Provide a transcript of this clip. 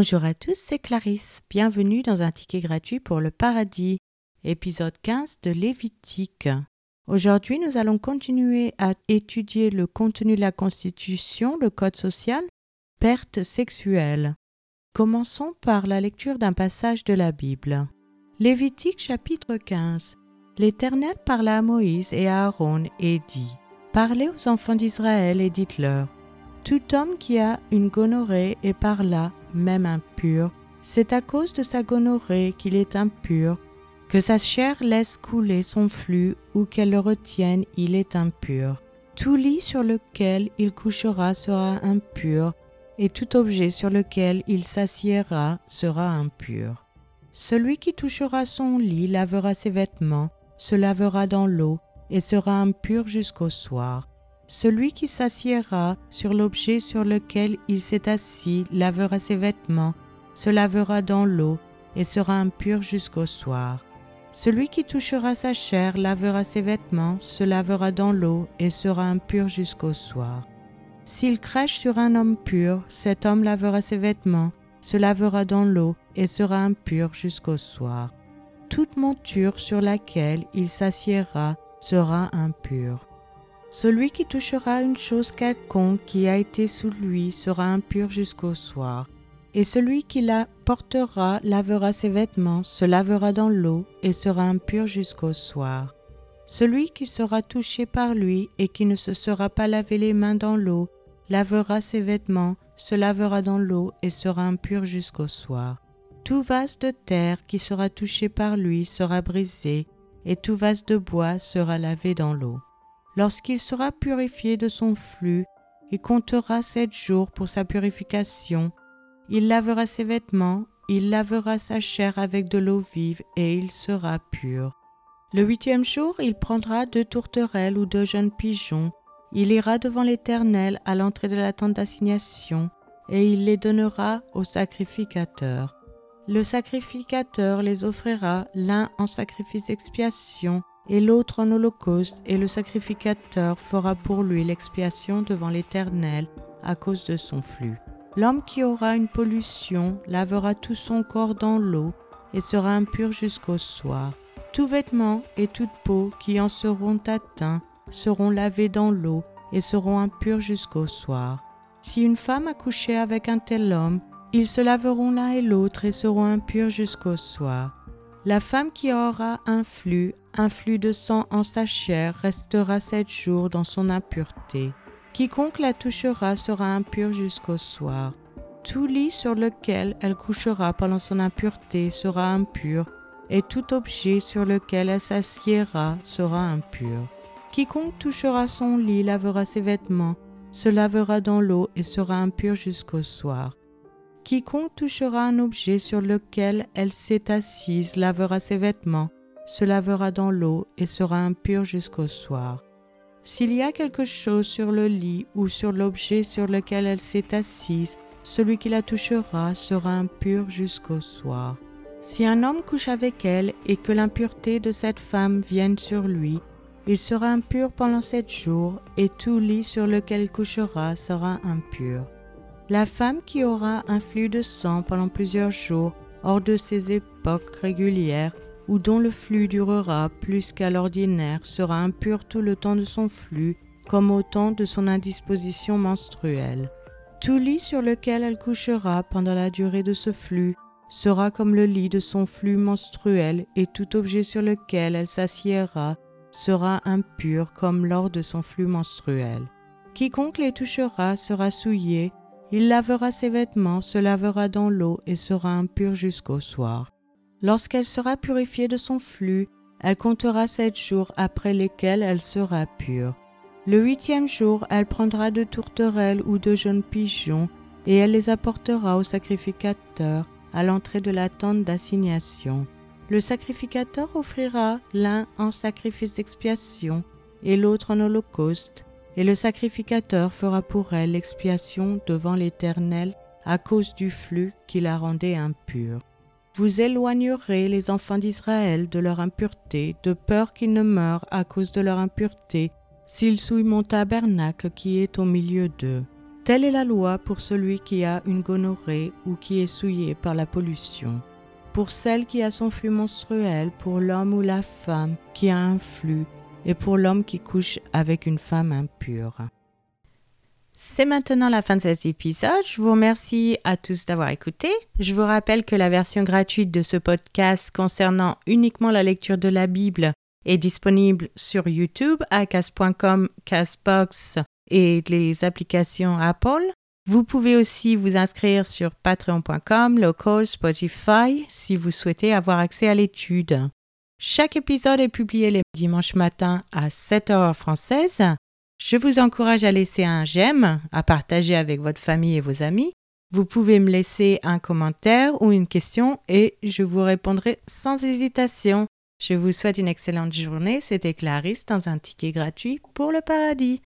Bonjour à tous, c'est Clarisse. Bienvenue dans un ticket gratuit pour le paradis, épisode 15 de Lévitique. Aujourd'hui, nous allons continuer à étudier le contenu de la Constitution, le Code social, perte sexuelle. Commençons par la lecture d'un passage de la Bible. Lévitique chapitre 15. L'Éternel parla à Moïse et à Aaron et dit Parlez aux enfants d'Israël et dites-leur Tout homme qui a une gonorrhée et par là même impur, c'est à cause de sa gonorrhée qu'il est impur, que sa chair laisse couler son flux ou qu'elle le retienne, il est impur. Tout lit sur lequel il couchera sera impur, et tout objet sur lequel il s'assiera sera impur. Celui qui touchera son lit lavera ses vêtements, se lavera dans l'eau, et sera impur jusqu'au soir. Celui qui s'assiera sur l'objet sur lequel il s'est assis lavera ses vêtements, se lavera dans l'eau, et sera impur jusqu'au soir. Celui qui touchera sa chair lavera ses vêtements, se lavera dans l'eau, et sera impur jusqu'au soir. S'il crèche sur un homme pur, cet homme lavera ses vêtements, se lavera dans l'eau, et sera impur jusqu'au soir. Toute monture sur laquelle il s'assiera sera impure. Celui qui touchera une chose quelconque qui a été sous lui sera impur jusqu'au soir. Et celui qui la portera lavera ses vêtements, se lavera dans l'eau, et sera impur jusqu'au soir. Celui qui sera touché par lui et qui ne se sera pas lavé les mains dans l'eau lavera ses vêtements, se lavera dans l'eau et sera impur jusqu'au soir. Tout vase de terre qui sera touché par lui sera brisé, et tout vase de bois sera lavé dans l'eau. Lorsqu'il sera purifié de son flux, il comptera sept jours pour sa purification. Il lavera ses vêtements, il lavera sa chair avec de l'eau vive, et il sera pur. Le huitième jour, il prendra deux tourterelles ou deux jeunes pigeons, il ira devant l'Éternel à l'entrée de la tente d'assignation, et il les donnera au sacrificateur. Le sacrificateur les offrira l'un en sacrifice d'expiation et l'autre en holocauste, et le sacrificateur fera pour lui l'expiation devant l'Éternel à cause de son flux. L'homme qui aura une pollution lavera tout son corps dans l'eau et sera impur jusqu'au soir. Tout vêtement et toute peau qui en seront atteints seront lavés dans l'eau et seront impurs jusqu'au soir. Si une femme a couché avec un tel homme, ils se laveront l'un et l'autre et seront impurs jusqu'au soir. La femme qui aura un flux, un flux de sang en sa chair, restera sept jours dans son impureté. Quiconque la touchera sera impur jusqu'au soir. Tout lit sur lequel elle couchera pendant son impureté sera impur, et tout objet sur lequel elle s'assiera sera impur. Quiconque touchera son lit lavera ses vêtements, se lavera dans l'eau et sera impur jusqu'au soir. Quiconque touchera un objet sur lequel elle s'est assise lavera ses vêtements, se lavera dans l'eau et sera impur jusqu'au soir. S'il y a quelque chose sur le lit ou sur l'objet sur lequel elle s'est assise, celui qui la touchera sera impur jusqu'au soir. Si un homme couche avec elle et que l'impureté de cette femme vienne sur lui, il sera impur pendant sept jours, et tout lit sur lequel couchera sera impur. La femme qui aura un flux de sang pendant plusieurs jours, hors de ses époques régulières, ou dont le flux durera plus qu'à l'ordinaire, sera impure tout le temps de son flux, comme au temps de son indisposition menstruelle. Tout lit sur lequel elle couchera pendant la durée de ce flux sera comme le lit de son flux menstruel, et tout objet sur lequel elle s'assiera sera impur comme lors de son flux menstruel. Quiconque les touchera sera souillé, il lavera ses vêtements, se lavera dans l'eau et sera impur jusqu'au soir. Lorsqu'elle sera purifiée de son flux, elle comptera sept jours après lesquels elle sera pure. Le huitième jour, elle prendra deux tourterelles ou deux jeunes pigeons, et elle les apportera au sacrificateur à l'entrée de la tente d'assignation. Le sacrificateur offrira l'un en sacrifice d'expiation et l'autre en holocauste, et le sacrificateur fera pour elle l'expiation devant l'Éternel à cause du flux qui la rendait impure. Vous éloignerez les enfants d'Israël de leur impureté, de peur qu'ils ne meurent à cause de leur impureté, s'ils souillent mon tabernacle qui est au milieu d'eux. Telle est la loi pour celui qui a une gonorrhée ou qui est souillé par la pollution, pour celle qui a son flux menstruel, pour l'homme ou la femme qui a un flux, et pour l'homme qui couche avec une femme impure. C'est maintenant la fin de cet épisode. Je vous remercie à tous d'avoir écouté. Je vous rappelle que la version gratuite de ce podcast concernant uniquement la lecture de la Bible est disponible sur YouTube à Casbox et les applications Apple. Vous pouvez aussi vous inscrire sur patreon.com, local, Spotify si vous souhaitez avoir accès à l'étude. Chaque épisode est publié les dimanches matins à 7h française je vous encourage à laisser un j'aime, à partager avec votre famille et vos amis. Vous pouvez me laisser un commentaire ou une question et je vous répondrai sans hésitation. Je vous souhaite une excellente journée. C'était Clarisse dans un ticket gratuit pour le paradis.